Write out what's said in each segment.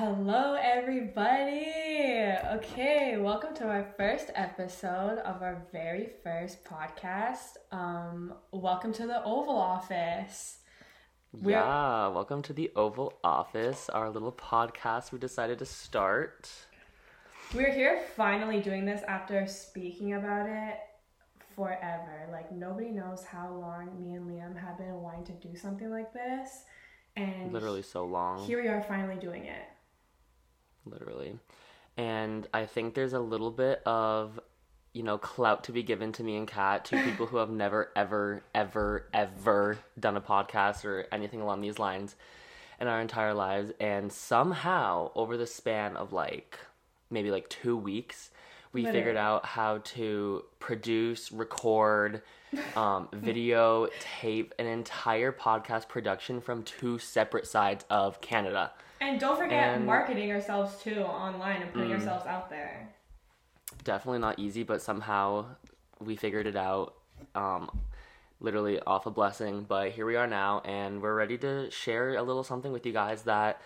Hello, everybody. Okay, welcome to our first episode of our very first podcast. Um, welcome to the Oval Office. We're- Yeah, welcome to the Oval Office, our little podcast we decided to start. We're here finally doing this after speaking about it forever. Like nobody knows how long me and Liam have been wanting to do something like this, and Literally so long. here we are finally doing it. Literally. And I think there's a little bit of, you know, clout to be given to me and Kat, two people who have never, ever, ever, ever done a podcast or anything along these lines in our entire lives. And somehow, over the span of like maybe like two weeks, we Literally. figured out how to produce, record, um, video, tape an entire podcast production from two separate sides of Canada. And don't forget And- marketing ourselves too online and putting Mm. ourselves out there. definitely not easy, but somehow we figured it out. Um, literally off a blessing, but here we are now, and we're ready to share a little something with you guys that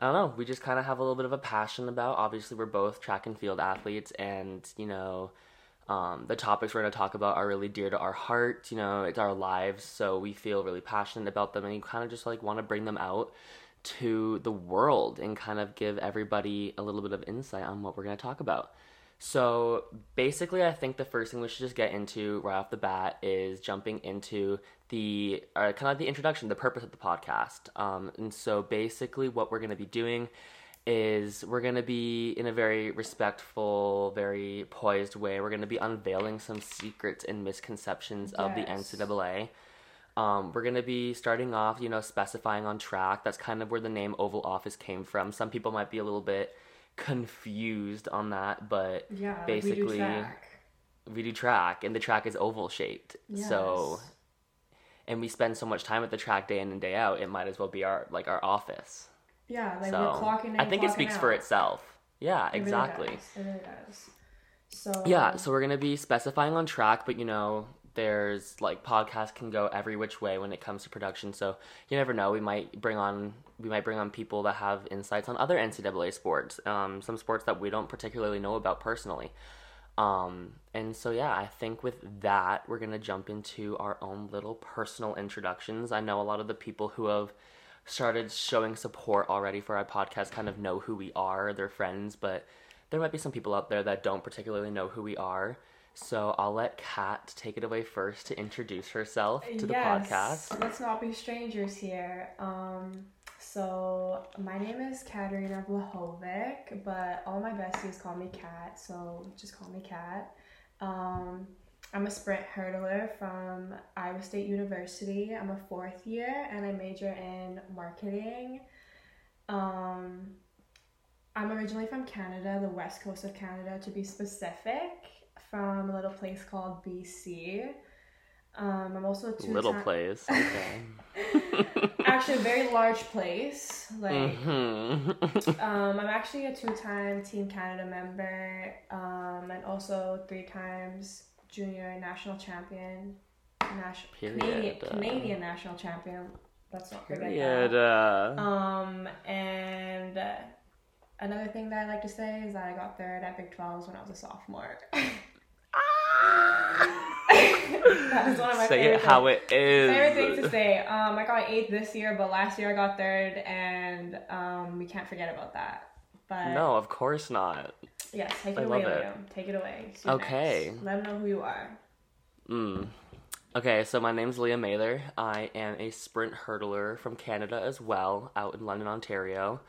I don't know. We just kind of have a little bit of a passion about. Obviously, we're both track and field athletes, and you know, um, the topics we're going to talk about are really dear to our heart. You know, it's our lives, so we feel really passionate about them, and you kind of just like want to bring them out to the world and kind of give everybody a little bit of insight on what we're going to talk about. So basically, I think the first thing we should just get into right off the bat is jumping into the uh, kind of the introduction, the purpose of the podcast. Um, and so basically, what we're going to be doing is we're going to be in a very respectful, very poised way. We're going to be unveiling some secrets and misconceptions of the NCAA. Um, we're going to be starting off, you know, specifying on track. That's kind of where the name Oval Office came from. Some people might be a little bit confused on that, but Yeah, basically we do track. we do track and the track is oval shaped. So and we spend so much time at the track day in and day out, it might as well be our like our office. yeah, like so we're clocking in. I think it speaks out. for itself. Yeah, It really exactly. does. It really does. So Yeah, so we're gonna be specifying on track, but you know, there's like podcasts can go every which way when it comes to production. So you never know. We might bring on we might bring on people that have insights on other NCAA sports, um, some sports that we don't particularly know about personally. Um, and so yeah, I think with that we're gonna jump into our own little personal introductions. I know a lot of the people who have started showing support already for our podcast kind of know who we are, they're friends, but there might be some people out there that don't particularly know who we are. So I'll let Kat take it away first to introduce herself to the yes, podcast. Let's not be strangers here. Um, so my name is Katerina Vlahovic, but all my besties call me Kat, so just call me Kat. Um, I'm a sprint hurdler from Iowa State University. I'm a fourth year and I major in marketing. Um, I'm originally from Canada, the west coast of Canada to be specific, from a little place called BC. Um, I'm also a two Little place. Okay. actually a very large place. Like, hmm um, I'm actually a two-time Team Canada member, um, and also three times junior national champion, national Canadian, Canadian national champion. Let's not forget Period. that. Um, and another thing that I like to say is that I got third at Big 12s when I was a sophomore. that is one of my say favorite it how things. it is. Favorite thing to say. Um, I got eighth this year, but last year I got third, and um, we can't forget about that. But No, of course not. yes, take I it away, love it. Liam. Take it away. Okay. Let them know who you are. Mm. Okay, so my name's Leah Mather. I am a sprint hurdler from Canada as well, out in London, Ontario.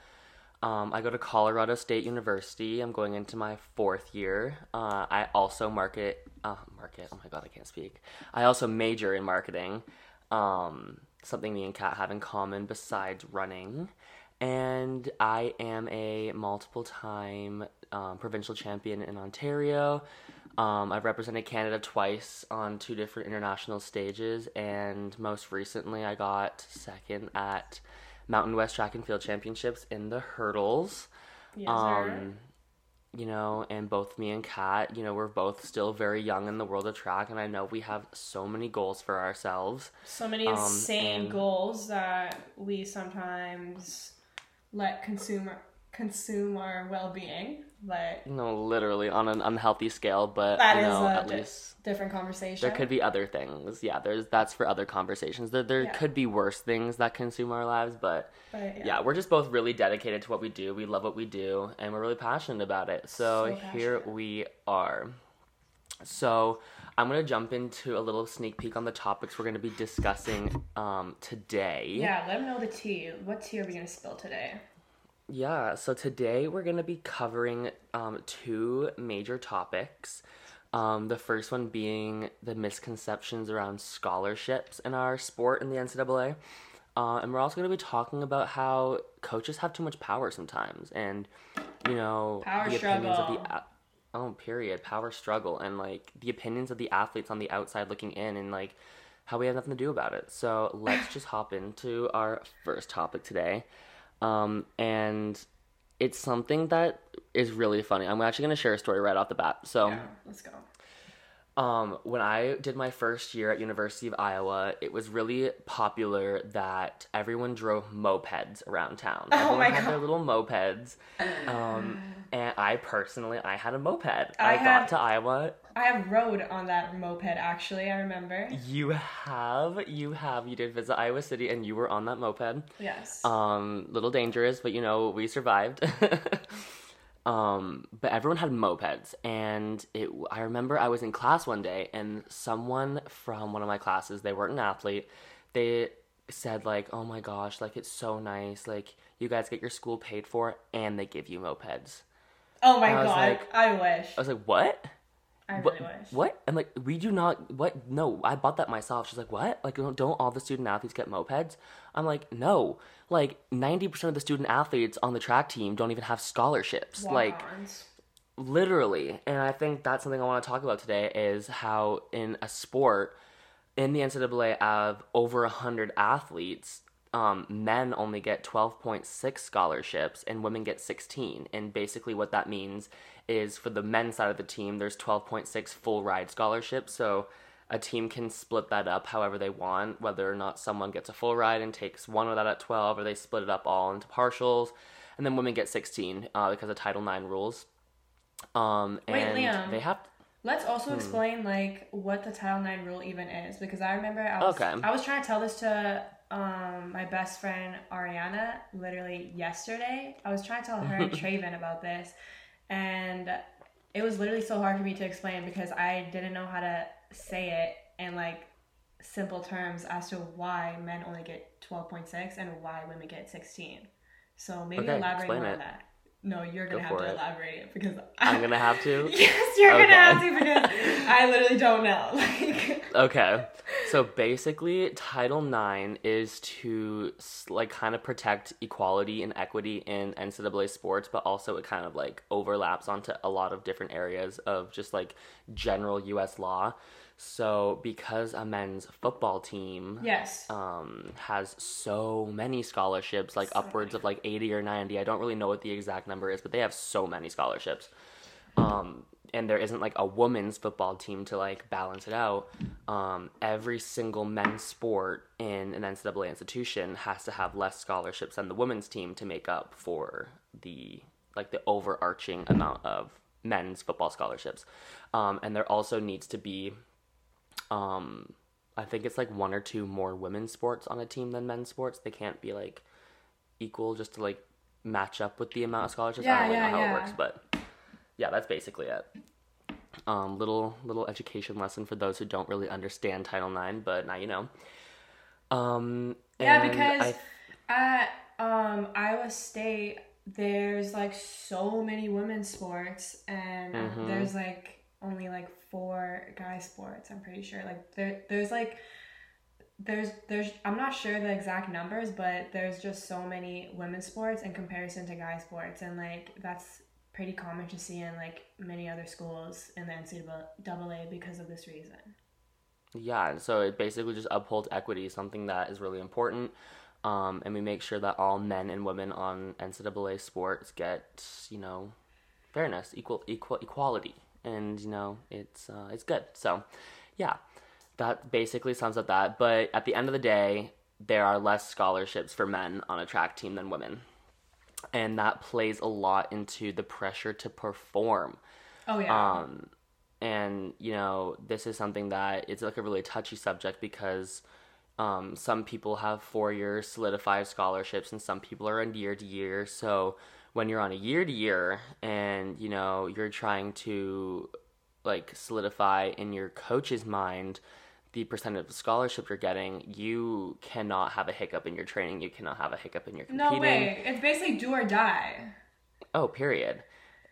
Um, I go to Colorado State University. I'm going into my fourth year. Uh, I also market, uh, market. Oh my god, I can't speak. I also major in marketing. Um, something me and Kat have in common besides running. And I am a multiple time um, provincial champion in Ontario. Um, I've represented Canada twice on two different international stages, and most recently, I got second at Mountain West Track and Field Championships in the hurdles. Yes. Um, you know, and both me and Kat, you know, we're both still very young in the world of track, and I know we have so many goals for ourselves. So many um, insane goals that we sometimes let consumer consume our well-being, but No, literally on an unhealthy scale, but that you is know, a at di- least different conversation. there could be other things. Yeah, there's that's for other conversations. There there Yeah. could be worse things that consume our lives, but but, yeah. we're just both really dedicated to what we do. We love what we do, and we're really passionate about it. So, So here we are. So I'm gonna jump into a little sneak peek on the topics we're gonna be discussing um, today. Yeah, let them know the tea. What tea are we gonna spill today? Yeah, so today we're going to be covering um, two major topics. Um, the first one being the misconceptions around scholarships in our sport in the NCAA. Uh, and we're also going to be talking about how coaches have too much power sometimes and, you know, Power the opinions of struggle. the. A- oh, period. Power struggle and, like, the opinions of the athletes on the outside looking in and, like, how we have nothing to do about it. So let's just hop into our first topic today. Um, and it's something that is really funny. I'm actually going to share a story right off the bat. So, Yeah, let's go. um, when I did my first year at University of Iowa, it was really popular that everyone drove mopeds around town. Oh everyone my had their little mopeds. Um, and I personally, I had a moped. I, I got to Iowa. I have rode on that moped actually. I remember. You have, you have, you did visit Iowa City, and you were on that moped. Yes. Um, little dangerous, but you know, we survived. um, but everyone had mopeds, and it. I remember I was in class one day, and someone from one of my classes, they weren't an athlete, they said like, "Oh my gosh, like it's so nice, like you guys get your school paid for, and they give you mopeds." oh my I god. like- I wish. I was like, "What?" I what, really wish. what? I'm like, we do not. What? No, I bought that myself. She's like, what? Like, don't, don't all the student athletes get mopeds? I'm like, no. Like, ninety percent of the student athletes on the track team don't even have scholarships. Like, literally. And I think that's something I want to talk about today is how in a sport, in the NCAA, of over hundred athletes. Um, men only get 12.6 scholarships and women get 16. And basically, what that means is for the men's side of the team, there's 12.6 full ride scholarships. So a team can split that up however they want, whether or not someone gets a full ride and takes one of that at 12, or they split it up all into partials. And then women get 16 uh, because of Title IX rules. Um, Wait, and Liam. they have Let's also Hmm. explain like what the Title IX rule even is because I remember I was Okay. I was trying to tell this to um, my best friend Ariana literally yesterday. I was trying to tell her and Traven about this, and it was literally so hard for me to explain because I didn't know how to say it in like simple terms as to why men only get twelve point six and why women get sixteen. So maybe Okay, elaborate more on that. No, you're gonna Go have to it. elaborate it because I'm gonna have to. Yes, you're Okay. gonna have to because I literally don't know. Like, Okay. So basically, Title IX is to like kind of protect equality and equity in NCAA sports, but also it kind of like overlaps onto a lot of different areas of just like general U.S. law. So because a men's football team yes, um, has so many scholarships, like So upwards of like 80 or 90. I don't really know what the exact number is, but they have so many scholarships. Um, and there isn't like a women's football team to like balance it out. Um, every single men's sport in an NCAA institution has to have less scholarships than the women's team to make up for the like the overarching amount of men's football scholarships. Um, and there also needs to be um I think it's like one or two more women's sports on a team than men's sports. They can't be like equal just to like match up with the amount of scholarships. I Yeah, don't really yeah, know how yeah. it works, but yeah, that's basically it. Um, little little education lesson for those who don't really understand Title IX, but now you know. Um, yeah, because I- at um, Iowa State, there's like so many women's sports, and Mhm. there's like only like four guy sports. I'm pretty sure. Like there, there's like there's there's I'm not sure the exact numbers, but there's just so many women's sports in comparison to guy sports, and like that's pretty common to see in like many other schools in the NCAA because of this reason. Yeah, so it basically just upholds equity, something that is really important. Um, and we make sure that all men and women on NCAA sports get, you know, fairness, equal, equal equality, and you know, it's uh, it's good. So, yeah, that basically sums up that. But at the end of the day, there are less scholarships for men on a track team than women. And that plays a lot into the pressure to perform. Oh yeah. Um, and you know, this is something that it's like a really touchy subject because um, some people have four year solidified scholarships, and some people are on year to year. So when you're on a year to year, and you know you're trying to like solidify in your coach's mind the percentage of scholarship you're getting, you cannot have a hiccup in your training. You cannot have a hiccup in your competing. no way. It's basically do or die. Oh, period.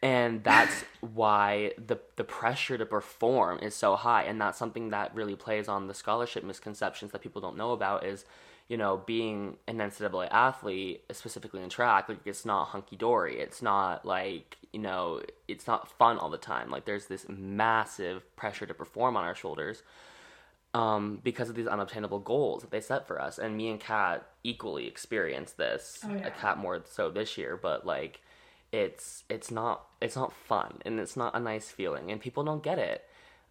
And that's why the the pressure to perform is so high, and that's something that really plays on the scholarship misconceptions that people don't know about. Is you know being an NCAA athlete, specifically in track, like it's not hunky dory. It's not like you know it's not fun all the time. Like there's this massive pressure to perform on our shoulders um, because of these unobtainable goals that they set for us. And me and Kat equally experienced this. Oh, yeah. Kat more so this year, but like it's it's not it's not fun and it's not a nice feeling and people don't get it.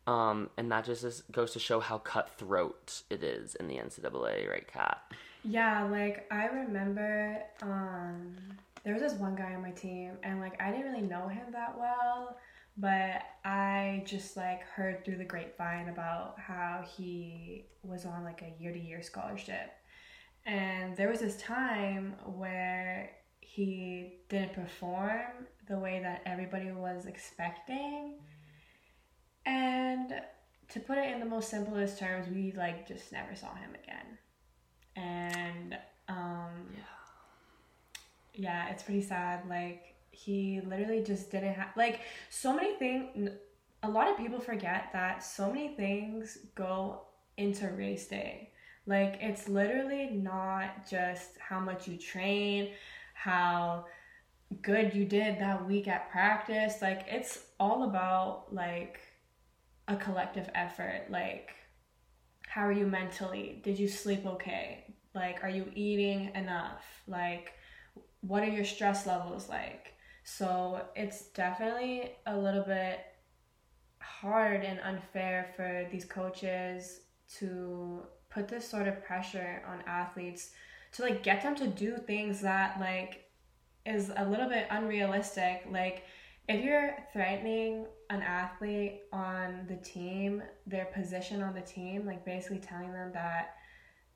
Um, and that just is, goes to show how cutthroat it is in the NCAA, right, Kat? Yeah, like I remember um there was this one guy on my team and like I didn't really know him that well, but I just like heard through the grapevine about how he was on like a year to year scholarship. And there was this time where he didn't perform the way that everybody was expecting. And to put it in the most simplest terms, we like just never saw him again. And um yeah, it's pretty sad. Like he literally just didn't have like so many things. A lot of people forget that so many things go into race day. Like it's literally not just how much you train, how good you did that week at practice. Like it's all about like a collective effort. Like how are you mentally? Did you sleep okay? Like are you eating enough? Like what are your stress levels like? So it's definitely a little bit hard and unfair for these coaches to put this sort of pressure on athletes to like get them to do things that like is a little bit unrealistic. Like if you're threatening an athlete on the team, their position on the team, like basically telling them that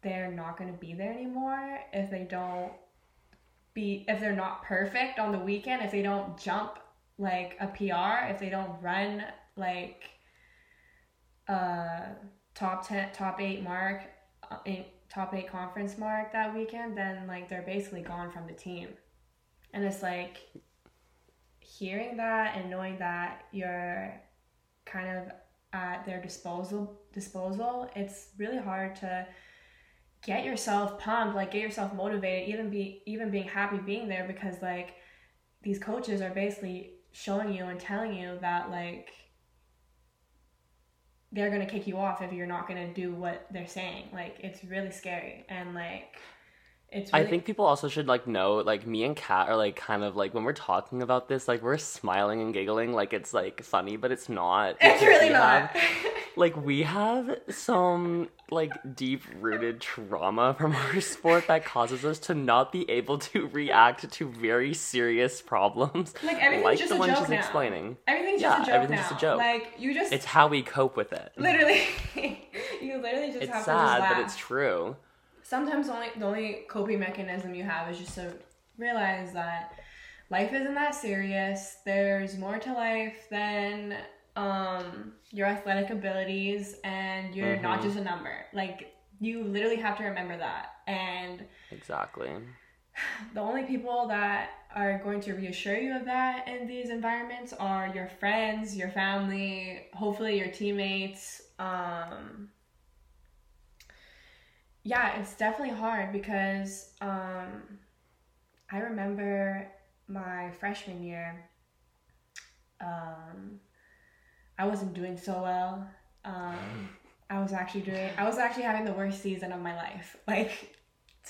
they're not going to be there anymore if they don't be if they're not perfect on the weekend, if they don't jump like a PR, if they don't run like a top 10 top 8 mark uh, top 8 conference mark that weekend, then like they're basically gone from the team. And it's like hearing that and knowing that you're kind of at their disposal disposal, it's really hard to get yourself pumped, like get yourself motivated, even be even being happy being there because like these coaches are basically showing you and telling you that like they're gonna kick you off if you're not gonna do what they're saying. Like it's really scary and like it's really I think people also should like know like me and Kat are like kind of like when we're talking about this like we're smiling and giggling like it's like funny but it's not. it's because really not. have- like we have some like deep rooted trauma from our sport that causes us to not be able to react to very serious problems Like, everything's like just the a one joke she's now. explaining. Everything's Yeah, just a joke everything's now. just a joke. Like you just It's how we cope with it. literally you literally just It's have to just sad, laugh. but it's true. sometimes the only the only coping mechanism you have is just to realize that life isn't that serious. There's more to life than um your athletic abilities and you're not Mhm. just a number. Like you literally have to remember that. And Exactly. the only people that are going to reassure you of that in these environments are your friends, your family, hopefully your teammates. Um, yeah, it's definitely hard because um, I remember my freshman year, um, I wasn't doing so well. Um, I was actually doing, I was actually having the worst season of my life. Like,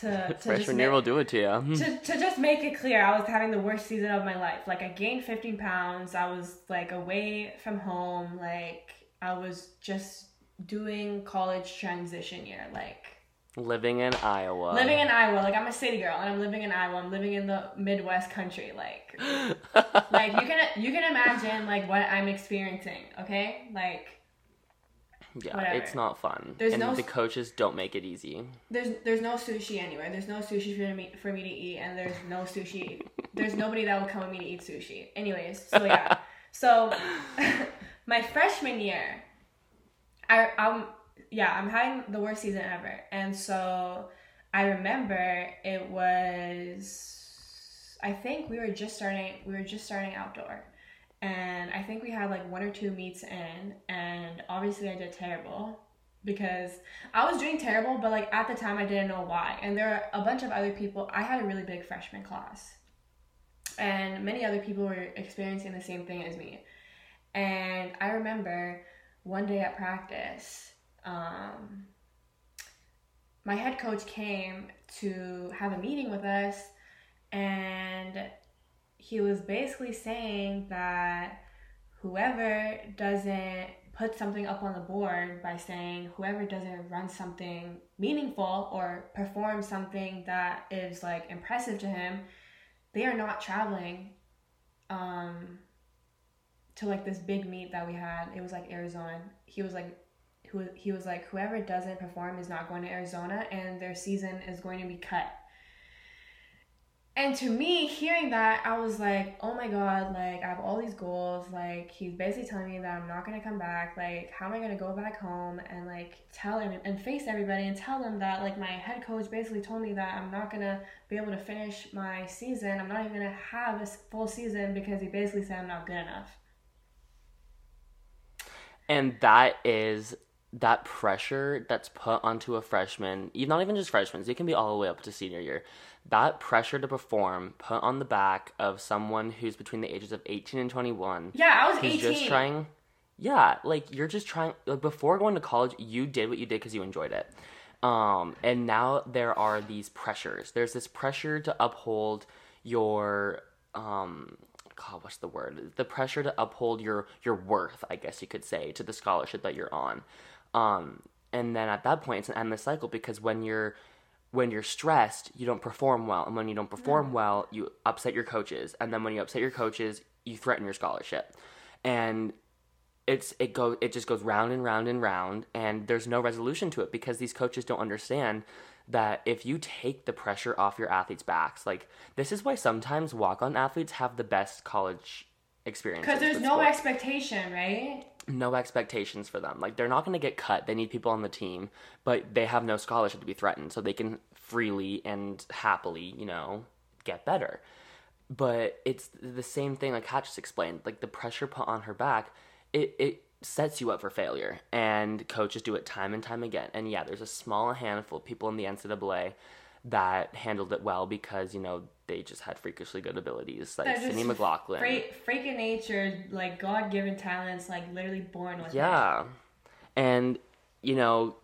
to, to just Freshman year make- will do it to you. to, to just make it clear, I was having the worst season of my life. Like I gained 15 pounds. I was like away from home. Like I was just doing college transition year. Like Living in Iowa. living in Iowa. Like I'm a city girl and I'm living in Iowa. I'm living in the Midwest country. Like like you can you can imagine like what I'm experiencing, okay? Like yeah, whatever. it's not fun. There's and no the coaches don't make it easy. there's there's no sushi anywhere. There's no sushi for me for me to eat, and there's no sushi. There's nobody that will come with me to eat sushi. Anyways, so yeah, so my freshman year, I I'm yeah I'm having the worst season ever, and so I remember it was I think we were just starting we were just starting outdoor. And I think we had like one or two meets in, and obviously I did terrible because I was doing terrible, but like at the time I didn't know why. And there are a bunch of other people. I had a really big freshman class, and many other people were experiencing the same thing as me. And I remember one day at practice, um, my head coach came to have a meeting with us, and he was basically saying that whoever doesn't put something up on the board by saying whoever doesn't run something meaningful or perform something that is like impressive to him, they are not traveling um to like this big meet that we had. It was like Arizona. He was like who he was like whoever doesn't perform is not going to Arizona and their season is going to be cut. And to me, hearing that, I was like, oh my god, like I have all these goals. Like he's basically telling me that I'm not gonna come back. Like, how am I gonna go back home and like tell him and face everybody and tell them that like my head coach basically told me that I'm not gonna be able to finish my season. I'm not even gonna have a full season because he basically said I'm not good enough. And that is that pressure that's put onto a freshman, even not even just freshmen, it can be all the way up to senior year. That pressure to perform put on the back of someone who's between the ages of 18 and 21 Yeah, I was who's 18. just trying yeah like you're just trying like before going to college you did what you did because you enjoyed it um and now there are these pressures there's this pressure to uphold your um god what's the word the pressure to uphold your your worth i guess you could say to the scholarship that you're on um and then at that point it's an endless cycle because when you're when you're stressed you don't perform well. And when you don't perform well you upset your coaches. And then when you upset your coaches you threaten your scholarship. And it's it go it just goes round and round and round. And there's no resolution to it because these coaches don't understand that if you take the pressure off your athletes backs like this is why sometimes walk-on athletes have the best college experience Because there's no expectation, right? No expectations for them. Like they're not going to get cut. They need people on the team, but they have no scholarship to be threatened, so they can freely and happily, you know, get better. But it's the same thing like Kat just explained. Like the pressure put on her back, it it sets you up for failure, and coaches do it time and time again. And yeah, there's a small handful of people in the NCAA that handled it well because you know they just had freakishly good abilities, like Sydney McLaughlin. Freak, freaking nature, like God given talents, like literally born with it. Yeah. And, you know,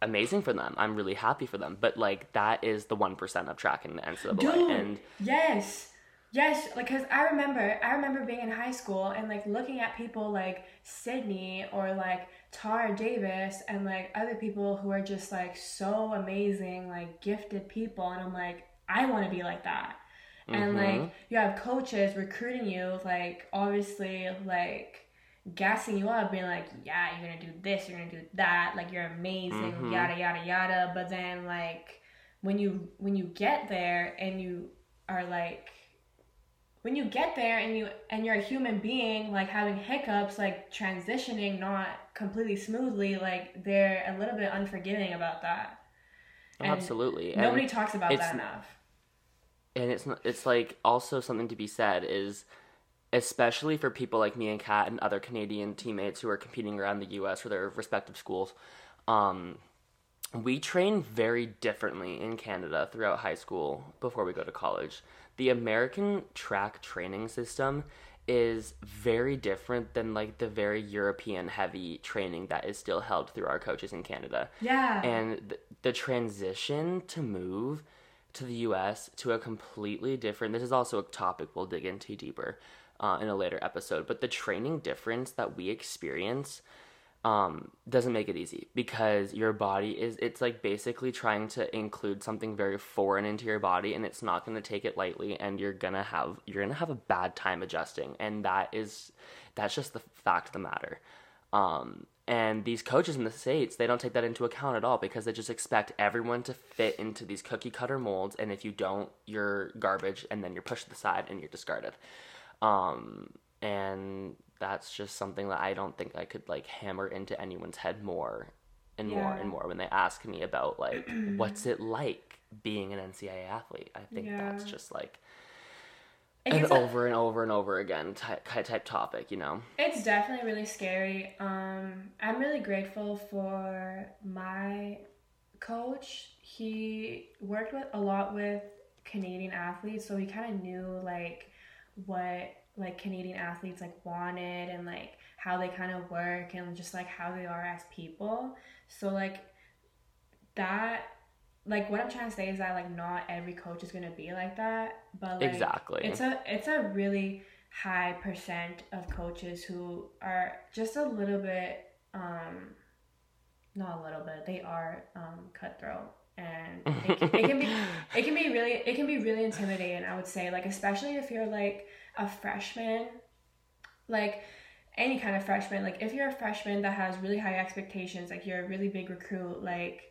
amazing for them. I'm really happy for them. But, like, that is the 1% of track in the NCAA. Dude, And, yes, yes. Like, cause I remember, I remember being in high school and like looking at people like Sydney or like Tara Davis and like other people who are just like so amazing, like gifted people, and I'm like, I want to be like that. And Mhm. like you have coaches recruiting you, like obviously like gassing you up, being like, yeah, you're gonna do this, you're gonna do that, like you're amazing, Mhm. yada yada yada. But then like when you when you get there and you are like when you get there and you and you're a human being like having hiccups like transitioning not completely smoothly like they're a little bit unforgiving about that And absolutely. And, nobody talks about that enough and it's, not, it's like also something to be said is, especially for people like me and Kat and other Canadian teammates who are competing around the U.S. for their respective schools, um, we train very differently in Canada throughout high school before we go to college. The American track training system is very different than like the very European heavy training that is still held through our coaches in Canada. yeah And th- the transition to move to the US to a completely different, this is also a topic we'll dig into deeper uh, in a later episode, but the training difference that we experience um, doesn't make it easy because your body is it's like basically trying to include something very foreign into your body and it's not going to take it lightly and you're going to have you're going to have a bad time adjusting. And that is that's just the fact of the matter. Um, and these coaches in the states they don't take that into account at all because they just expect everyone to fit into these cookie cutter molds and if you don't you're garbage and then you're pushed to the side and you're discarded. Um, and that's just something that I don't think I could like hammer into anyone's head more and more and more when they ask me about like what's it like being an NCAA athlete. I think that's just like And an over and over and over again type type topic, you know. it's definitely really scary. Um, I'm really grateful for my coach. He worked with a lot with Canadian athletes, so he kind of knew like what like Canadian athletes like wanted and like how they kind of work and just like how they are as people. So like that like what I'm trying to say is that like not every coach is gonna be like that, but like Exactly. it's a it's a really high percent of coaches who are just a little bit um not a little bit they are um cutthroat and it, it can be it can be really it can be really intimidating i would say like especially if you're like a freshman like any kind of freshman like if you're a freshman that has really high expectations like you're a really big recruit like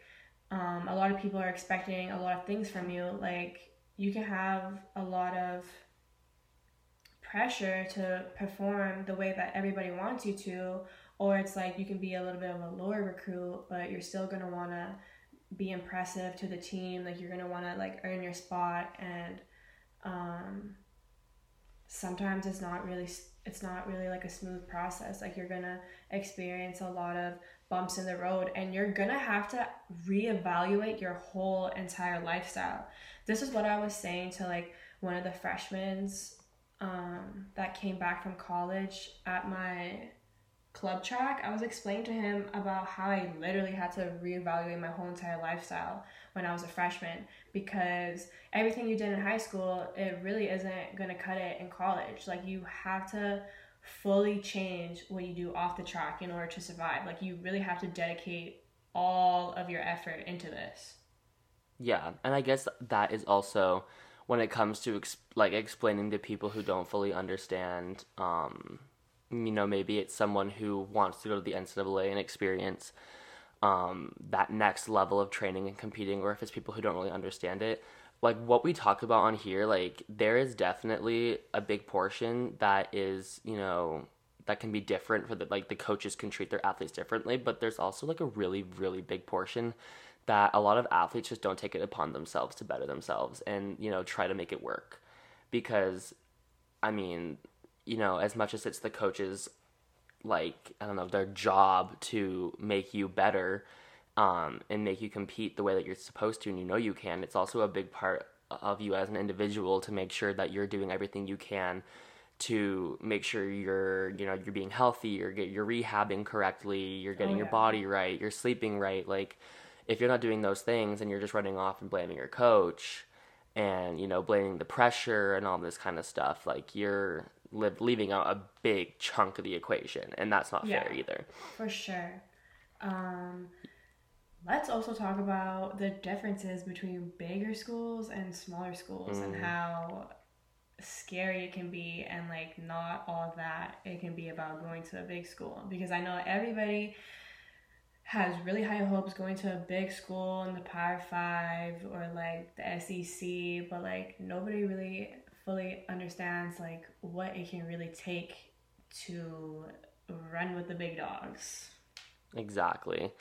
um, a lot of people are expecting a lot of things from you like you can have a lot of pressure to perform the way that everybody wants you to or it's like you can be a little bit of a lower recruit but you're still going to want to be impressive to the team like you're to want to like earn your spot and um sometimes it's not really it's not really like a smooth process like you're to experience a lot of bumps in the road and you're to have to reevaluate your whole entire lifestyle. This is what i was saying to like one of the freshmen um, that came back from college at my club track, I was explaining to him about how I literally had to reevaluate my whole entire lifestyle when I was a freshman because everything you did in high school, it really isn't going to cut it in college. Like, you have to fully change what you do off the track in order to survive. Like, you really have to dedicate all of your effort into this. Yeah, and I guess that is also when it comes to like explaining to people who don't fully understand. Um, you know, maybe it's someone who wants to go to the NCAA and experience um, that next level of training and competing, or if it's people who don't really understand it. Like what we talk about on here, like there is definitely a big portion that is, you know, that can be different for the like the coaches can treat their athletes differently, but there's also like a really, really big portion that a lot of athletes just don't take it upon themselves to better themselves and you know try to make it work because i mean you know as much as it's the coaches like i don't know their job to make you better um, and make you compete the way that you're supposed to and you know you can it's also a big part of you as an individual to make sure that you're doing everything you can to make sure you're you know you're being healthy you're get you're rehabbing correctly you're getting Oh, your body right you're sleeping right like if you're not doing those things and you're just running off and blaming your coach and you know blaming the pressure and all this kind of stuff like you're li- leaving out a big chunk of the equation and that's not fair either For sure. Um, let's also talk about the differences between bigger schools and smaller schools and Mm. how scary it can be and like not all that it can be about going to a big school because I know everybody has really high hopes going to a big school in the Power 5 or like the SEC but like nobody really fully understands like what it can really take to run with the big dogs. Exactly.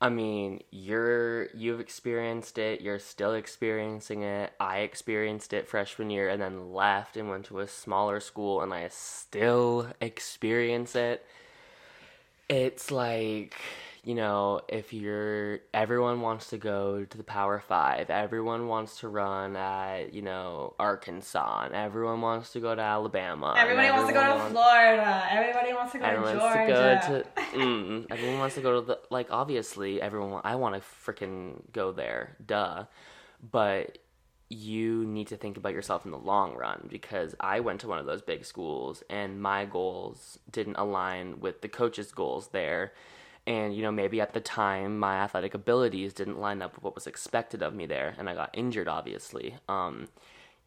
I mean, you're you've experienced it, you're still experiencing it. I experienced it freshman year and then left and went to a smaller school and I still experience it. It's like, you know, if you're everyone wants to go to the Power 5, everyone wants to run at, you know, Arkansas, and everyone wants to go to Alabama. Everybody wants to go to wants- Florida. Everybody wants to go Everyone to wants to Georgia. go to. Mm, everyone wants to go to the. Like, obviously, everyone. I want to freaking go there. Duh. But you need to think about yourself in the long run because I went to one of those big schools and my goals didn't align with the coach's goals there. And, you know, maybe at the time my athletic abilities didn't line up with what was expected of me there. And I got injured, obviously. Um,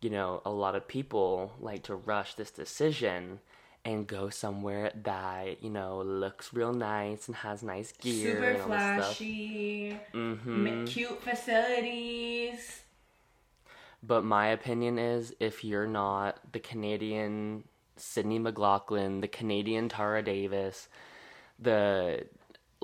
you know, a lot of people like to rush this decision and go somewhere that you know looks real nice and has nice gear Super and all this stuff. flashy, hmm cute facilities. But my opinion is if you're not the Canadian Sydney McLaughlin, the Canadian Tara Davis, the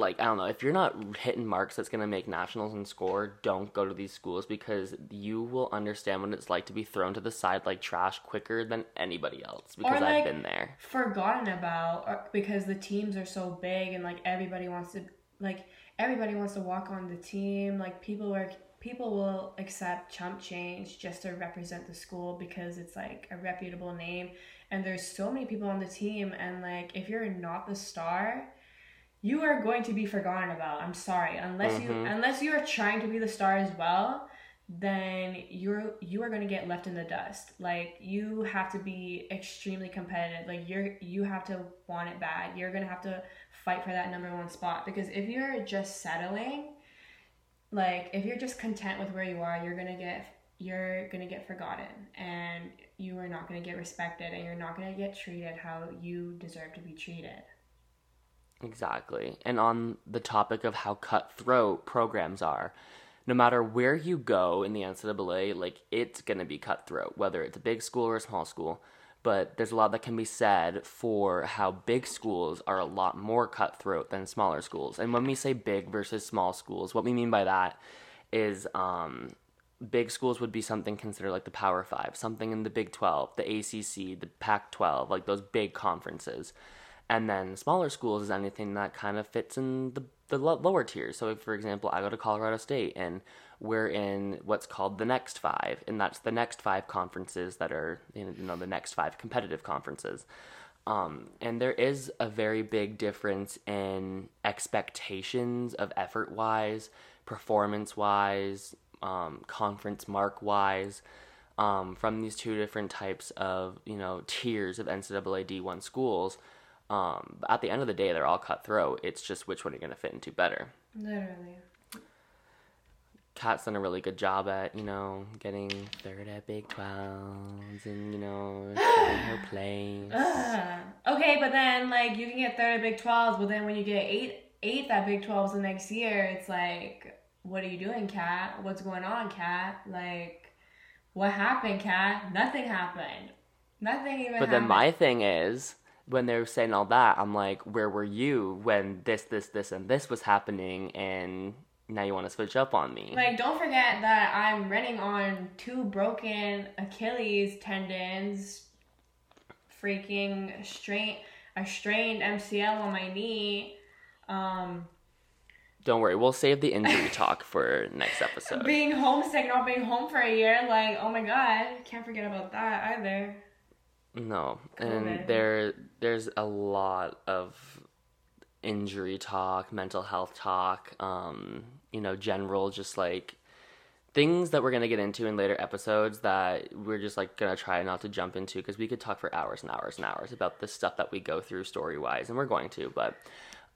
like I don't know, if you're not hitting marks that's gonna make nationals and score, don't go to these schools because you will understand what it's like to be thrown to the side like trash quicker than anybody else because like, I've been there. forgotten about or, because the teams are so big and like everybody wants to like everybody wants to walk on the team like people are people will accept chump change just to represent the school because it's like a reputable name and there's so many people on the team and like if you're not the star you are going to be forgotten about. I'm sorry. Unless you Mhm. unless you are trying to be the star as well then you're you are going to get left in the dust. Like you have to be extremely competitive. Like you're you have to want it bad. You're going to have to fight for that number one spot. Because if you're just settling like if you're just content with where you are you're going to get you're going to get forgotten. And you are not going to get respected. And you're not going to get treated how you deserve to be treated Exactly. And on the topic of how cutthroat programs are, no matter where you go in the NCAA, like it's gonna be cutthroat, whether it's a big school or a small school. But there's a lot that can be said for how big schools are a lot more cutthroat than smaller schools. And when we say big versus small schools, what we mean by that is um, big schools would be something considered like the Power Five, something in the Big 12, the ACC, the Pac 12, like those big conferences. And then smaller schools is anything that kind of fits in the, the lower tiers. So, if, for example, I go to Colorado State and we're in what's called the next five, and that's the next five conferences that are, you know, the next five competitive conferences. Um, and there is a very big difference in expectations of effort wise, performance wise, um, conference mark wise, um, from these two different types of you know tiers of NCAA D1 schools. Um, but at the end of the day, they're all cutthroat. It's just which one you're going to fit into better. literally Kat's done a really good job at, you know, getting third at Big 12s and, you know, her place. Ugh. Okay, but then like you can get third at Big 12s, but then when you get eight eighth at Big 12s the next year, it's like, what are you doing, Kat? What's going on, Kat? Like, what happened, Kat? Nothing happened. Nothing even. But then my thing is, when they're saying all that, I'm like, where were you when this, this, this, and this was happening, and now you want to switch up on me? Like, don't forget that I'm running on two broken Achilles tendons, freaking strain, a strained MCL on my knee. Um, Don't worry, we'll save the injury talk for next episode. being homesick, not being home for a year, like, oh my god, can't forget about that either. No, and there there's a lot of injury talk, mental health talk, um, you know, general just like things that we're going to get into in later episodes that we're just like going to try not to jump into because we could talk for hours and hours and hours about the stuff that we go through story-wise and we're going to, but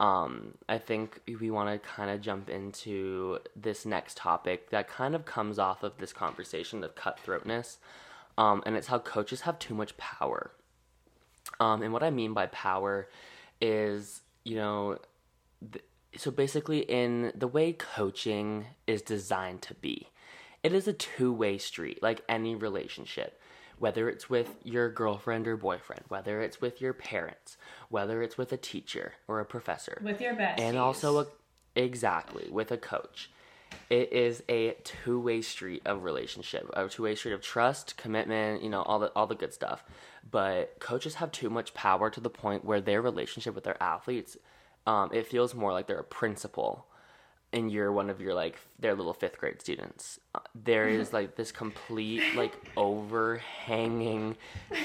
um, I think we want to kind of jump into this next topic that kind of comes off of this conversation of cutthroatness. Um, and it's how coaches have too much power. Um, and what I mean by power is, you know, th- so basically, in the way coaching is designed to be, it is a two way street, like any relationship. Whether it's with your girlfriend or boyfriend, whether it's with your parents, whether it's with a teacher or a professor, With your besties. and also a, exactly with a coach it is a two-way street of relationship a two-way street of trust commitment you know all the all the good stuff. But coaches have too much power to the point where their relationship with their athletes um, it feels more like they're a principal and you're one of your like their little fifth grade students. Uh, there is like this complete like overhanging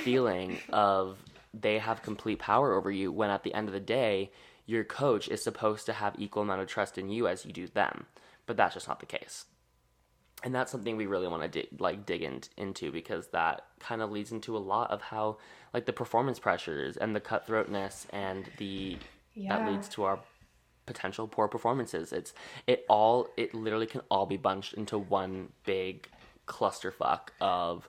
feeling of they have complete power over you when at the end of the day your coach is supposed to have equal amount of trust in you as you do them but that's just not the case. And that's something we really want to dig like dig in, into because that kind of leads into a lot of how like the performance pressures and the cutthroatness and the Yeah. that leads to our potential poor performances. It's it all it literally can all be bunched into one big clusterfuck of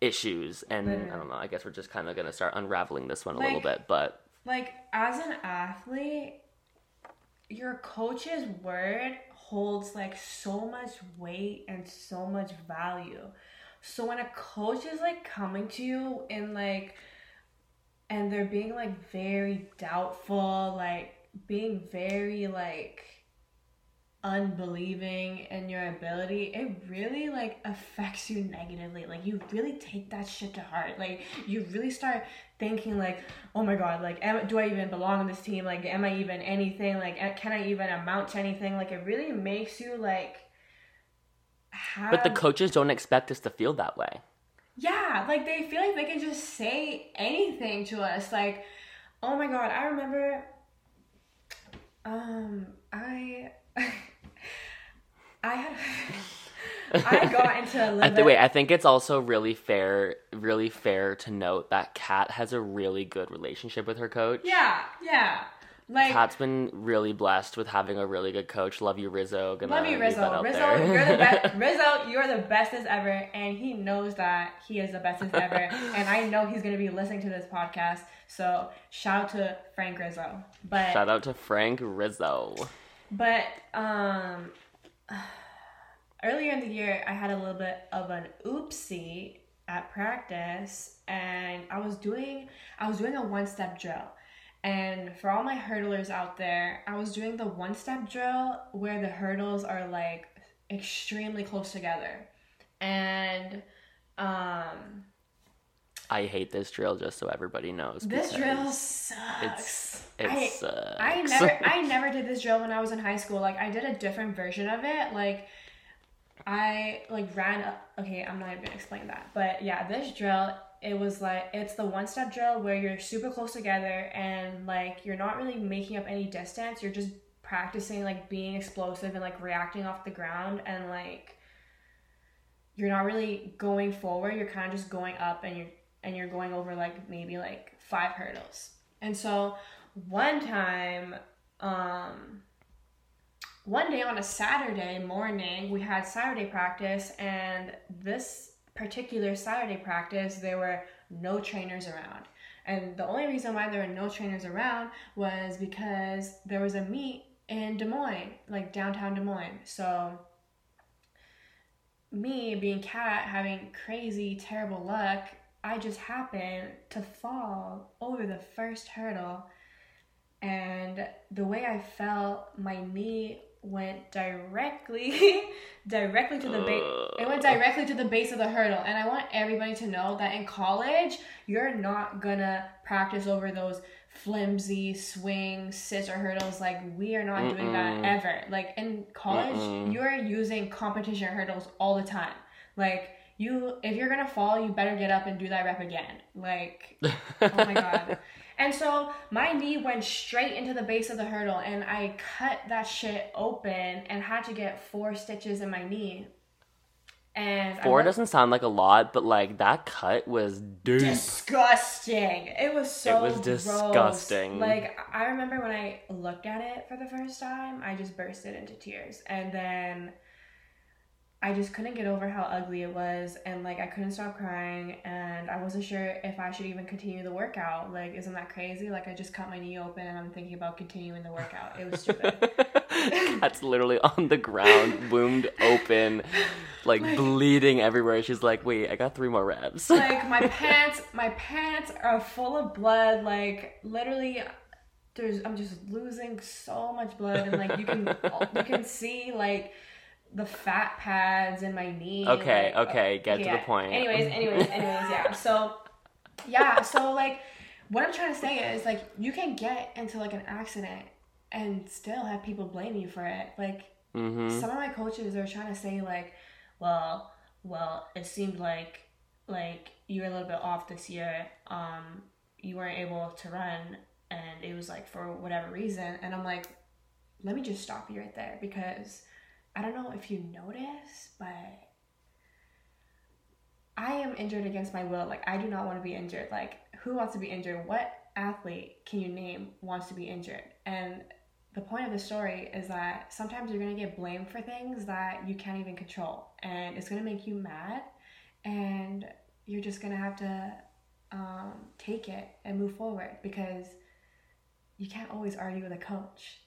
issues. And i don't know i guess we're just kind of going to start unraveling this one a little bit but like as an athlete your coach's word holds like so much weight and so much value. So when a coach is like coming to you and like and they're being like very doubtful like being very like unbelieving in your ability it really like affects you negatively. Like you really take that shit to heart. Like you really start thinking like oh my god like am, do i even belong on this team? Like am i even anything? Like can i even amount to anything? Like it really makes you like have but the coaches don't expect us to feel that way. Yeah, like they feel like they can just say anything to us. Like, oh my god, I remember um I I had I got into a little I th- wait, I think it's also really fair, really fair to note that Kat has a really good relationship with her coach. Yeah, yeah. Like Kat's been really blessed with having a really good coach. Love you, Rizzo. Gonna Love you, Rizzo. Rizzo, there. you're the best. Rizzo, you're the bestest ever, and he knows that he is the bestest ever. and I know he's gonna be listening to this podcast. So shout out to Frank Rizzo. But Shout out to Frank Rizzo. But um earlier in the year I had a little bit of an oopsie at practice and I was doing I was doing a one step drill. And for all my hurdlers out there, I was doing the one step drill where the hurdles are like extremely close together. And um I hate this drill, just so everybody knows. this drill sucks. It's it I- sucks. I never I never did this drill when I was in high school. Like I did a different version of it. Like I like ran up okay, I'm not even gonna explain that. But yeah, this drill, it was like it's the one step drill where you're super close together and like you're not really making up any distance. You're just practicing like being explosive and like reacting off the ground and like you're not really going forward, you're kind of just going up and you're and you're going over like maybe like five hurdles. And so one time um one day on a Saturday morning, we had Saturday practice, and this particular Saturday practice, there were no trainers around. And the only reason why there were no trainers around was because there was a meet in Des Moines, like downtown Des Moines. So, me being Kat, having crazy, terrible luck, I just happened to fall over the first hurdle. And the way I felt, my knee went directly directly to the base it went uh. directly to the base of the hurdle. And i want everybody to know that in college you're not gonna practice over those flimsy swing scissor hurdles. Like we are not doing that ever. Like in college Mm-mm. you're using competition hurdles all the time. Like you if you're gonna fall you better get up and do that rep again. Like oh my god and so my knee went straight into the base of the hurdle, and I cut that shit open and had to get four stitches in my knee. And Four went- doesn't sound like a lot, but like that cut was deep. disgusting. It was so it was gross. disgusting. Like I remember when I looked at it for the first time, I just bursted into tears, and then I just couldn't get over how ugly it was, and like I couldn't stop crying, and I wasn't sure if I should even continue the workout. Like, isn't that crazy? Like I just cut my knee open, and I'm thinking about continuing the workout. It was stupid. That's literally on the ground, wound open, like, bleeding everywhere. She's like, "Wait, I got three more reps." like my pants my pants are full of blood like literally there's i'm just losing so much blood and like you can you can see like the fat pads in my knee Okay, like, okay, get to the point. anyways anyways anyways yeah. So yeah so like what i'm trying to say is like you can get into like an accident and still have people blame you for it. Like hmm some of my coaches are trying to say like well well it seemed like like you were a little bit off this year. Um you weren't able to run and it was like for whatever reason. And i'm like let me just stop you right there because I don't know if you notice, but I am injured against my will. Like I do not want to be injured. Like who wants to be injured? What athlete can you name wants to be injured? And the point of the story is that sometimes you're going to get blamed for things that you can't even control and it's going to make you mad and you're just going to have to um, take it and move forward because you can't always argue with a coach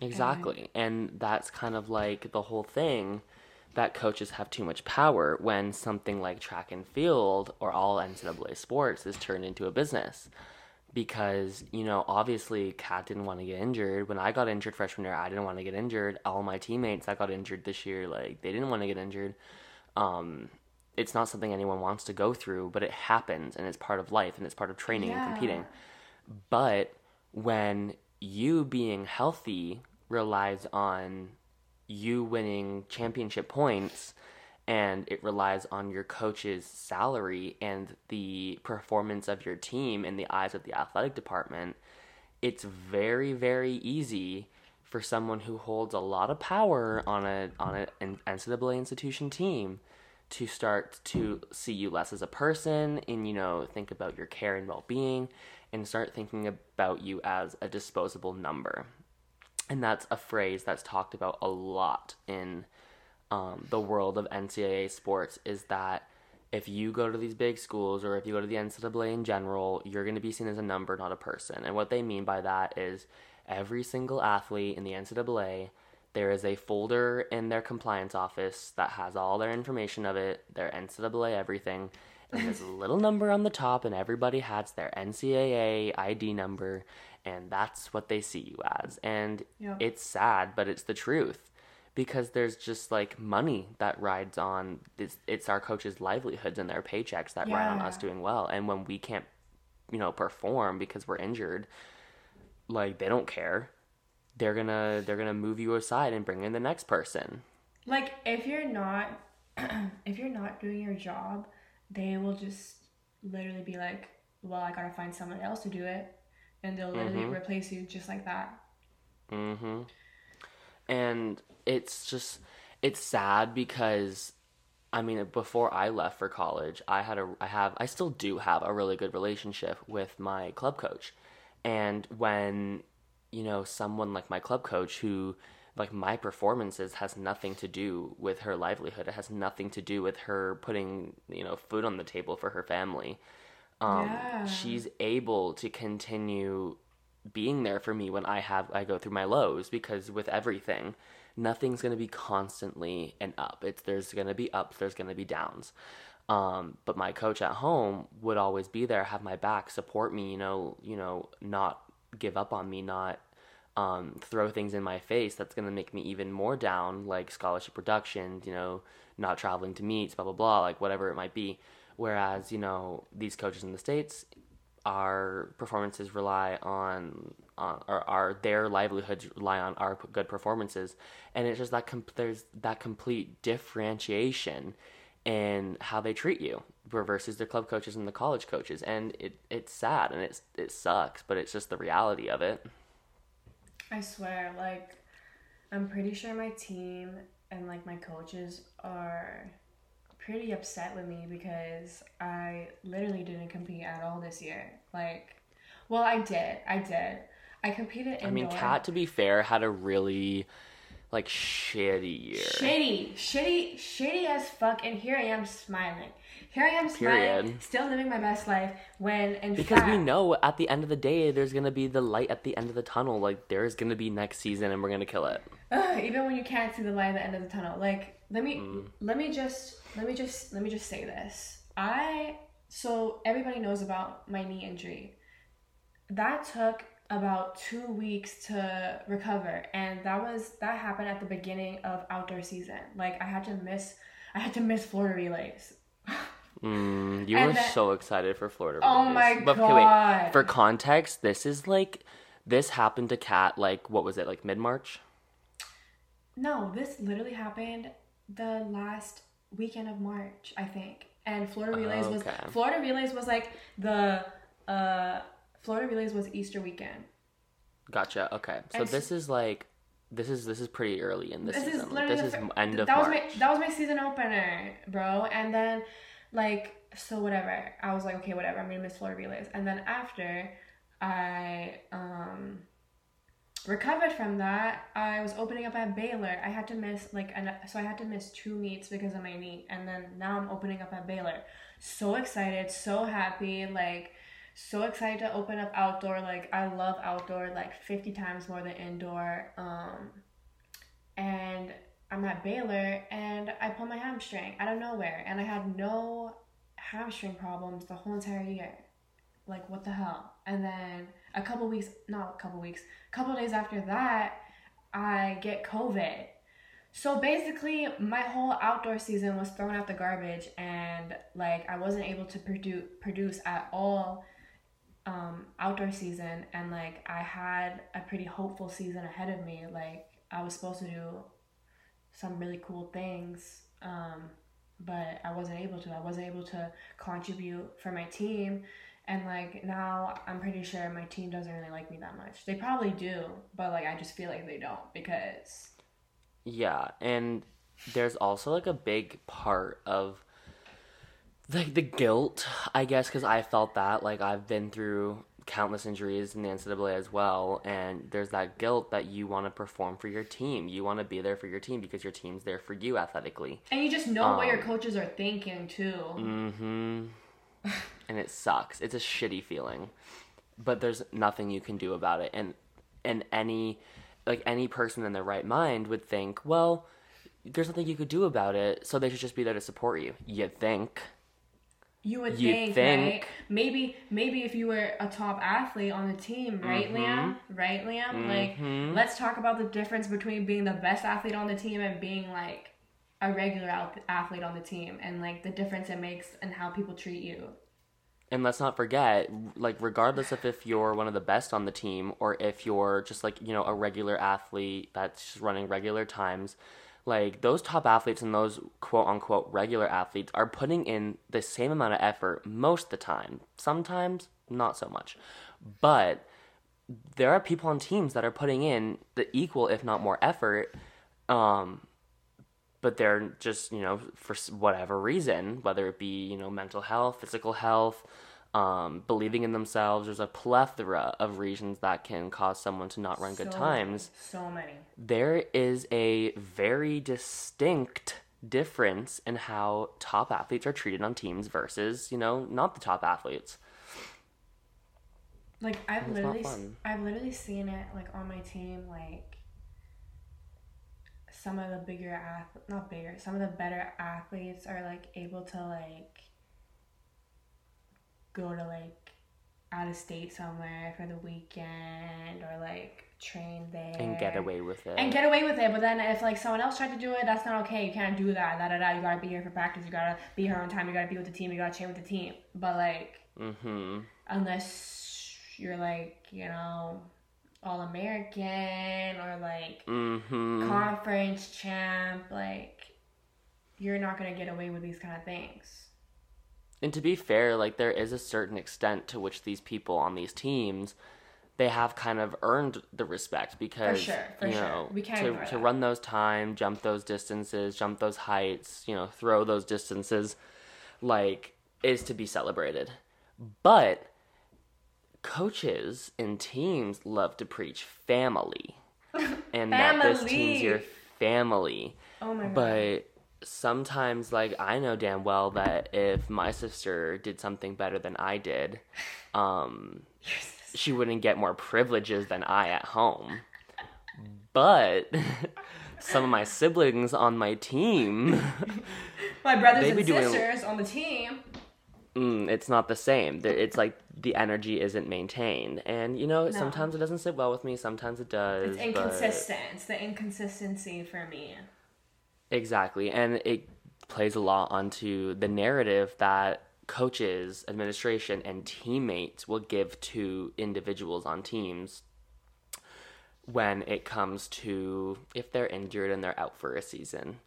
Exactly. And that's kind of like the whole thing that coaches have too much power when something like track and field or all NCAA sports is turned into a business. Because, you know, obviously Kat didn't want to get injured. When I got injured freshman year, I didn't want to get injured. All my teammates that got injured this year, like, they didn't want to get injured. Um, it's not something anyone wants to go through, but it happens and it's part of life and it's part of training Yeah. and competing. But when you being healthy relies on you winning championship points and it relies on your coach's salary and the performance of your team in the eyes of the athletic department, it's very, very easy for someone who holds a lot of power on a on an NCAA institution team to start to see you less as a person and you know think about your care and well-being and start thinking about you as a disposable number and that's a phrase that's talked about a lot in um, the world of NCAA sports is that if you go to these big schools or if you go to the NCAA in general, you're going to be seen as a number, not a person. And what they mean by that is every single athlete in the NCAA, there is a folder in their compliance office that has all their information of it, their NCAA everything. And there's a little number on the top, and everybody has their NCAA ID number, and that's what they see you as. And it's sad, but it's the truth because there's just like money that rides on it's, it's our coaches' livelihoods and their paychecks that ride on us doing well. And when we can't, you know, perform because we're injured, like they don't care. They're gonna they're gonna move you aside and bring in the next person. like if you're not if you're not doing your job they will just literally be like well i gotta find someone else to do it and they'll literally Mhm. replace you just like that Mm-hmm. And it's just it's sad because I mean before I left for college, I had a I have I still do have a really good relationship with my club coach. And when you know someone like my club coach who like my performances has nothing to do with her livelihood. It has nothing to do with her putting, you know, food on the table for her family. Um Yeah. she's able to continue being there for me when I have I go through my lows because with everything, nothing's gonna be constantly an up. It's there's gonna be ups, there's gonna be downs. Um, but my coach at home would always be there, have my back, support me, you know, you know, not give up on me, not um, throw things in my face that's gonna make me even more down, like scholarship reductions, you know, not traveling to meets, blah blah blah, like whatever it might be. Whereas, you know, these coaches in the States, our performances rely on, on or our their livelihoods rely on our good performances, and it's just that com- there's that complete differentiation in how they treat you versus the club coaches and the college coaches, and it it's sad and it's it sucks, but it's just the reality of it. i swear like i'm pretty sure my team and like my coaches are pretty upset with me because i literally didn't compete at all this year like well i did i did i competed indoor I mean, Kat, to be fair, had a really like shitty year. Shitty, shitty, shitty as fuck, and here I am smiling. Here I am smiling, Period. still living my best life. When in Because fact, we know at the end of the day, there's gonna be the light at the end of the tunnel. Like there's gonna be next season, and we're gonna kill it. Ugh, even when you can't see the light at the end of the tunnel, like let me Mm. let me just let me just let me just say this. I so everybody knows about my knee injury. That took about two weeks to recover, and that was that happened at the beginning of outdoor season. Like I had to miss I had to miss Florida relays. Mm, you And were then- so excited for Florida. Oh my But, okay, God. wait. For context, this is like this happened to Kat. Like what was it? Like mid March. No, this literally happened the last weekend of March, I think. And Florida Relays was Okay. Florida Relays was like the uh Florida Relays was Easter weekend. Gotcha. Okay. So And this is like this is this is pretty early in the This is season. literally this is end of that was March. my that was my season opener, bro. And then like so whatever. I was like, okay, whatever. I'm gonna miss Florida relays. And then after I um recovered from that, I was opening up at Baylor. I had to miss like an, so I had to miss two meets because of my knee. And then now I'm opening up at Baylor. So excited, so happy, like so excited to open up outdoor. Like I love outdoor like 50 times more than indoor. Um and I'm at Baylor and I pulled my hamstring out of nowhere and I had no hamstring problems the whole entire year. Like what the hell? And then a couple weeks, not a couple weeks, a couple days after that, I get COVID. So basically, my whole outdoor season was thrown out the garbage, and like I wasn't able to produce produce at all um, outdoor season, and like I had a pretty hopeful season ahead of me. Like I was supposed to do some really cool things, um, but I wasn't able to. I wasn't able to contribute for my team, and like now I'm pretty sure my team doesn't really like me that much. They probably do, but like I just feel like they don't because Yeah, and there's also like a big part of like the guilt, I guess, because I felt that like I've been through countless injuries in the NCAA as well, and there's that guilt that you want to perform for your team. You want to be there for your team because your team's there for you athletically. and you just know what your Um, coaches are thinking too. Mm-hmm. and it sucks. It's a shitty feeling, but there's nothing you can do about it. And and any like any person in their right mind would think, well, there's nothing you could do about it, so they should just be there to support you. You think? You would You'd think, think. right? Maybe, maybe if you were a top athlete on the team, right, Liam? Right, Liam? Like, Mhm. let's talk about the difference between being the best athlete on the team and being like a regular athlete on the team, and like the difference it makes and how people treat you. And let's not forget, like, regardless of if you're one of the best on the team or if you're just like, you know, a regular athlete that's just running regular times, like, those top athletes and those quote unquote regular athletes are putting in the same amount of effort most of the time. Sometimes, not so much. But there are people on teams that are putting in the equal, if not more effort. Um, but they're just you know for whatever reason whether it be you know mental health physical health um, believing in themselves there's a plethora of reasons that can cause someone to not run good times many, So many. there is a very distinct difference in how top athletes are treated on teams versus you know not the top athletes Like I've literally. I've literally seen it like on my team, like some of the bigger ath not bigger, some of the better athletes are like able to like go to like out of state somewhere for the weekend or like train there and get away with it and get away with it. But then if like someone else tried to do it, that's not okay. You can't do that. Da da da. You gotta be here for practice. You gotta be here on time. You gotta be with the team. You gotta train with the team. But like mm-hmm unless you're like you know all American or like mm-hmm conference champ, like you're not gonna get away with these kind of things. And to be fair, like there is a certain extent to which these people on these teams they have kind of earned the respect because sure, for you sure. know We can't to, to run those time, jump those distances, jump those heights, you know, throw those distances like is to be celebrated. But coaches and teams love to preach family. and that this team's your family. Oh my god. But sometimes, like, I know damn well that if my sister did something better than I did, um, she wouldn't get more privileges than I at home. But some of my siblings on my team, my brothers and sisters on the team. Mm, it's not the same. It's like the energy isn't maintained. And, you know, No. sometimes it doesn't sit well with me, sometimes it does. It's but- inconsistent. It's the inconsistency for me. Exactly. And it plays a lot onto the narrative that coaches, administration, and teammates will give to individuals on teams when it comes to if they're injured and they're out for a season.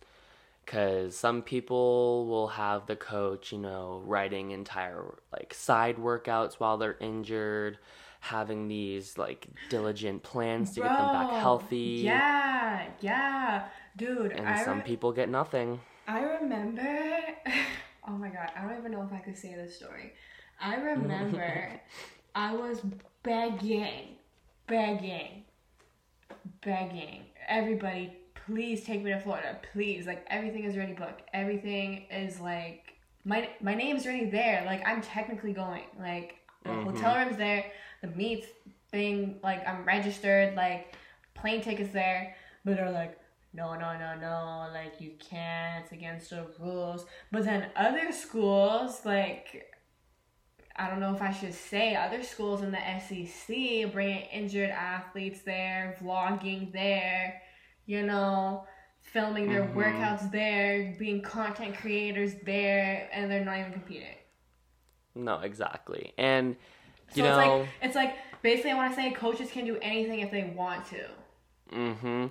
Because some people will have the coach, you know, writing entire like side workouts while they're injured, having these like diligent plans to get them back healthy. Yeah, yeah, dude. And I some re- people get nothing. I remember. oh my god, I don't even know if I could say this story. I remember I was begging, begging, begging everybody, please take me to Florida, please. Like everything is already booked. Everything is like my my name's already there. Like I'm technically going. Like the mm-hmm. hotel room's there, the meets thing. Like I'm registered. Like plane tickets there. But they're like, no, no, no, no. Like you can't. It's against the rules. But then other schools like. I don't know if I should say other schools in the SEC bringing injured athletes there, vlogging there, you know, filming their Mhm. workouts there, being content creators there, and they're not even competing. No, exactly. And So you it's know, like it's like basically I want to say coaches can do anything if they want to. Mm-hmm.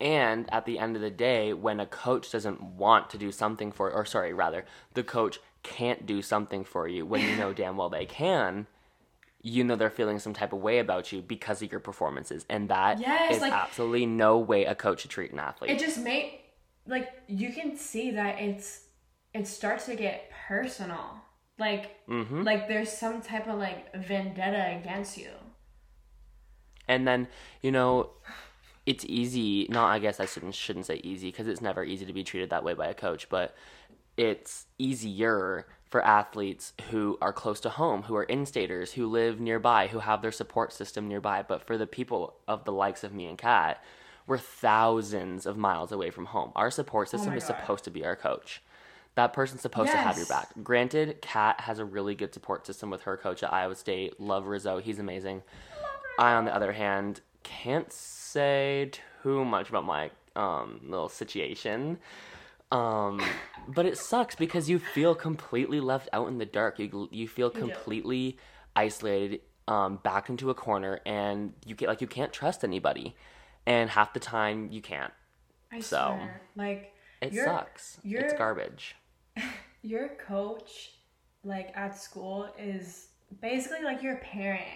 And at the end of the day, when a coach doesn't want to do something for, or sorry, rather, the coach can't do something for you when you know damn well they can, you know they're feeling some type of way about you because of your performances, and that is Yes, like- absolutely no way a coach should treat an athlete. It just made like you can see that it's it starts to get personal. Like mm-hmm. like there's some type of like vendetta against you. And then, you know, it's easy. Not, I guess I shouldn't shouldn't say easy because it's never easy to be treated that way by a coach, but it's easier for athletes who are close to home, who are in-staters, who live nearby, who have their support system nearby. But for the people of the likes of me and Kat, we're thousands of miles away from home. Our support system my is God. supposed to be our coach. That person's supposed to have your back. Granted, Kat has a really good support system with her coach at Iowa State. Love Rizzo. He's amazing. I, on the other hand, can't say too much about my um, little situation. Um, but it sucks because you feel completely left out in the dark. You you feel completely isolated, um, backed into a corner, and you get like you can't trust anybody, and half the time you can't. I So, swear. Like It sucks. It's garbage. your coach like at school is basically like your parent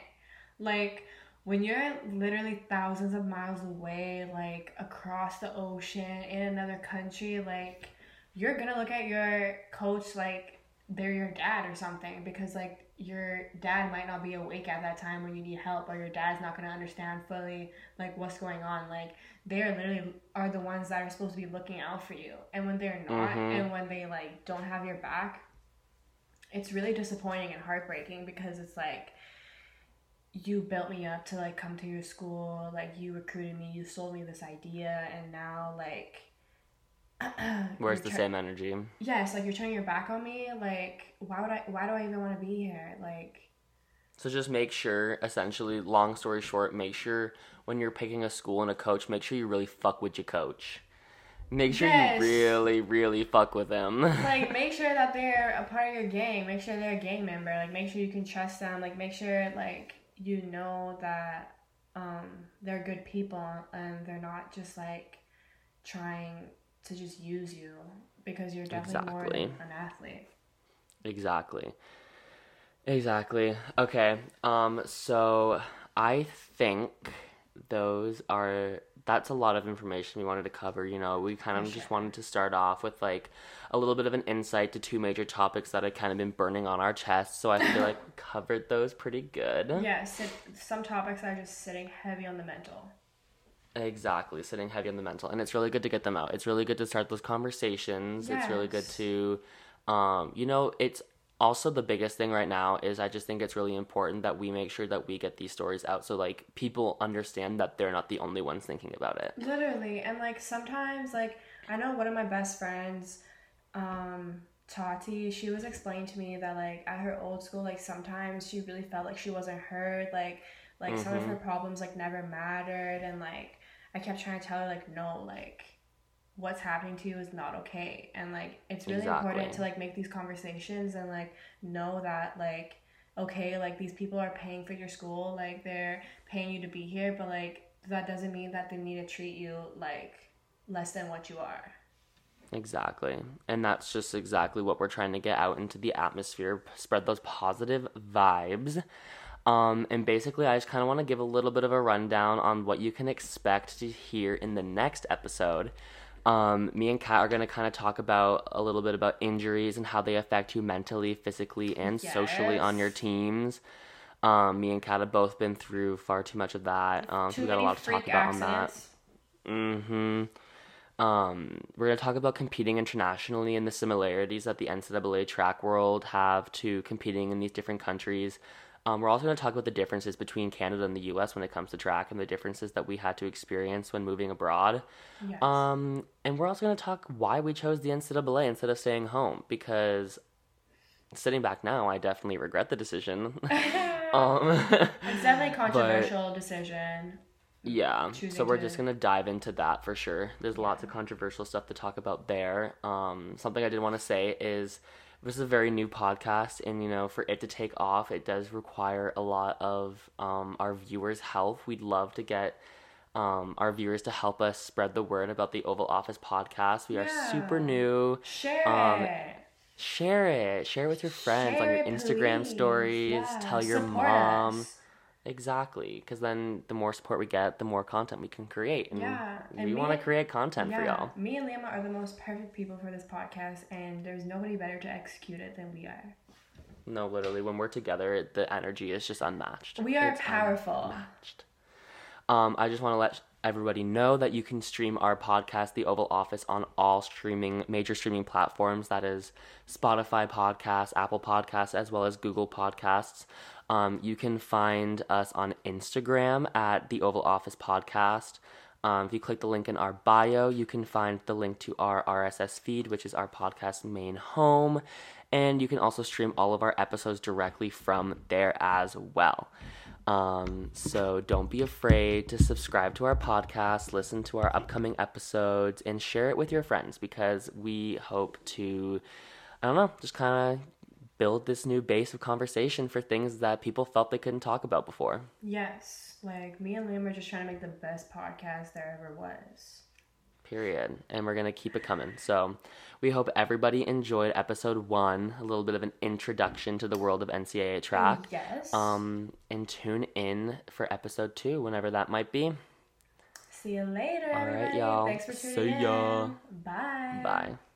like when you're literally thousands of miles away like across the ocean in another country like you're gonna look at your coach like they're your dad or something because like your dad might not be awake at that time when you need help or your dad's not gonna understand fully like what's going on like they're literally are the ones that are supposed to be looking out for you and when they're not Mhm. and when they like don't have your back it's really disappointing and heartbreaking because it's like you built me up to like come to your school like you recruited me you sold me this idea and now like Where's the try- same energy? yes like you're turning your back on me like why would i why do i even want to be here like So just make sure, essentially, long story short, make sure when you're picking a school and a coach, make sure you really fuck with your coach. Make sure Yes. you really, really fuck with them. like make sure that they're a part of your gang make sure they're a gang member like make sure you can trust them like make sure like you know that um they're good people and they're not just like trying to just use you because you're definitely more Exactly. than an athlete Exactly. Exactly. Okay. Um so I think those are that's a lot of information we wanted to cover, you know. We kind of For just sure. wanted to start off with like a little bit of an insight to two major topics that had kind of been burning on our chests, so I feel like we covered those pretty good. yes it, some topics are just sitting heavy on the mental Exactly, sitting heavy on the mental, and it's really good to get them out. It's really good to start those conversations. It's really good to, um, you know, it's also the biggest thing right now is I just think it's really important that we make sure that we get these stories out so like people understand that they're not the only ones thinking about it. Literally, and like sometimes, like I know one of my best friends, um, Tati, she was explaining to me that like at her old school, like sometimes she really felt like she wasn't heard, like like some of her problems like never mattered, and like I kept trying to tell her like no, like what's happening to you is not okay, and like it's really important to like make these conversations and like know that like okay, like these people are paying for your school, like they're paying you to be here, but like that doesn't mean that they need to treat you like less than what you are. Exactly. And that's just exactly what we're trying to get out into the atmosphere, spread those positive vibes. Um, and basically, I just kind of want to give a little bit of a rundown on what you can expect to hear in the next episode. Um, me and Kat are going to kind of talk about a little bit about injuries and how they affect you mentally, physically, and socially on your teams. Um, me and Kat have both been through far too much of that. Um, so we got a lot to talk about on that. accidents. Mm-hmm. Um, we're gonna talk about competing internationally and the similarities that the NCAA track world have to competing in these different countries. Um, we're also gonna talk about the differences between Canada and the U.S. when it comes to track and the differences that we had to experience when moving abroad. Yes. Um, and we're also gonna talk why we chose the NCAA instead of staying home because sitting back now, I definitely regret the decision. um, it's definitely a controversial decision. Yeah, so we're to- just gonna dive into that for sure. There's lots of controversial stuff to talk about there. Um, something I did want to say is this is a very new podcast, and you know, for it to take off, it does require a lot of um, our viewers' help. We'd love to get um, our viewers to help us spread the word about the Oval Office podcast. We are super new. Share Um, it. Share it. Share it with your friends share on your it, Instagram please. stories. Yeah, Tell your support mom. us. Exactly, because then the more support we get, the more content we can create. And Yeah, and we want to create content for y'all. me and Liam are the most perfect people for this podcast, and there's nobody better to execute it than we are. No, literally, when we're together, the energy is just unmatched. We are It's powerful. unmatched. Um, I just want to let everybody know that you can stream our podcast, The Oval Office, on all streaming major streaming platforms. That is Spotify Podcasts, Apple Podcasts, as well as Google Podcasts. Um, you can find us on Instagram at The Oval Office Podcast. Um, if you click the link in our bio, you can find the link to our RSS feed, which is our podcast main home. And you can also stream all of our episodes directly from there as well. Um, so don't be afraid to subscribe to our podcast, listen to our upcoming episodes, and share it with your friends because we hope to, I don't know, just kind of build this new base of conversation for things that people felt they couldn't talk about before. Yes, like me and Liam are just trying to make the best podcast there ever was. Period. And we're going to keep it coming. So we hope everybody enjoyed episode one, a little bit of an introduction to the world of NCAA track. Yes. Um, and tune in for episode two, whenever that might be. See you later. All right, everybody. y'all. Thanks for See tuning ya. in. Bye. Bye.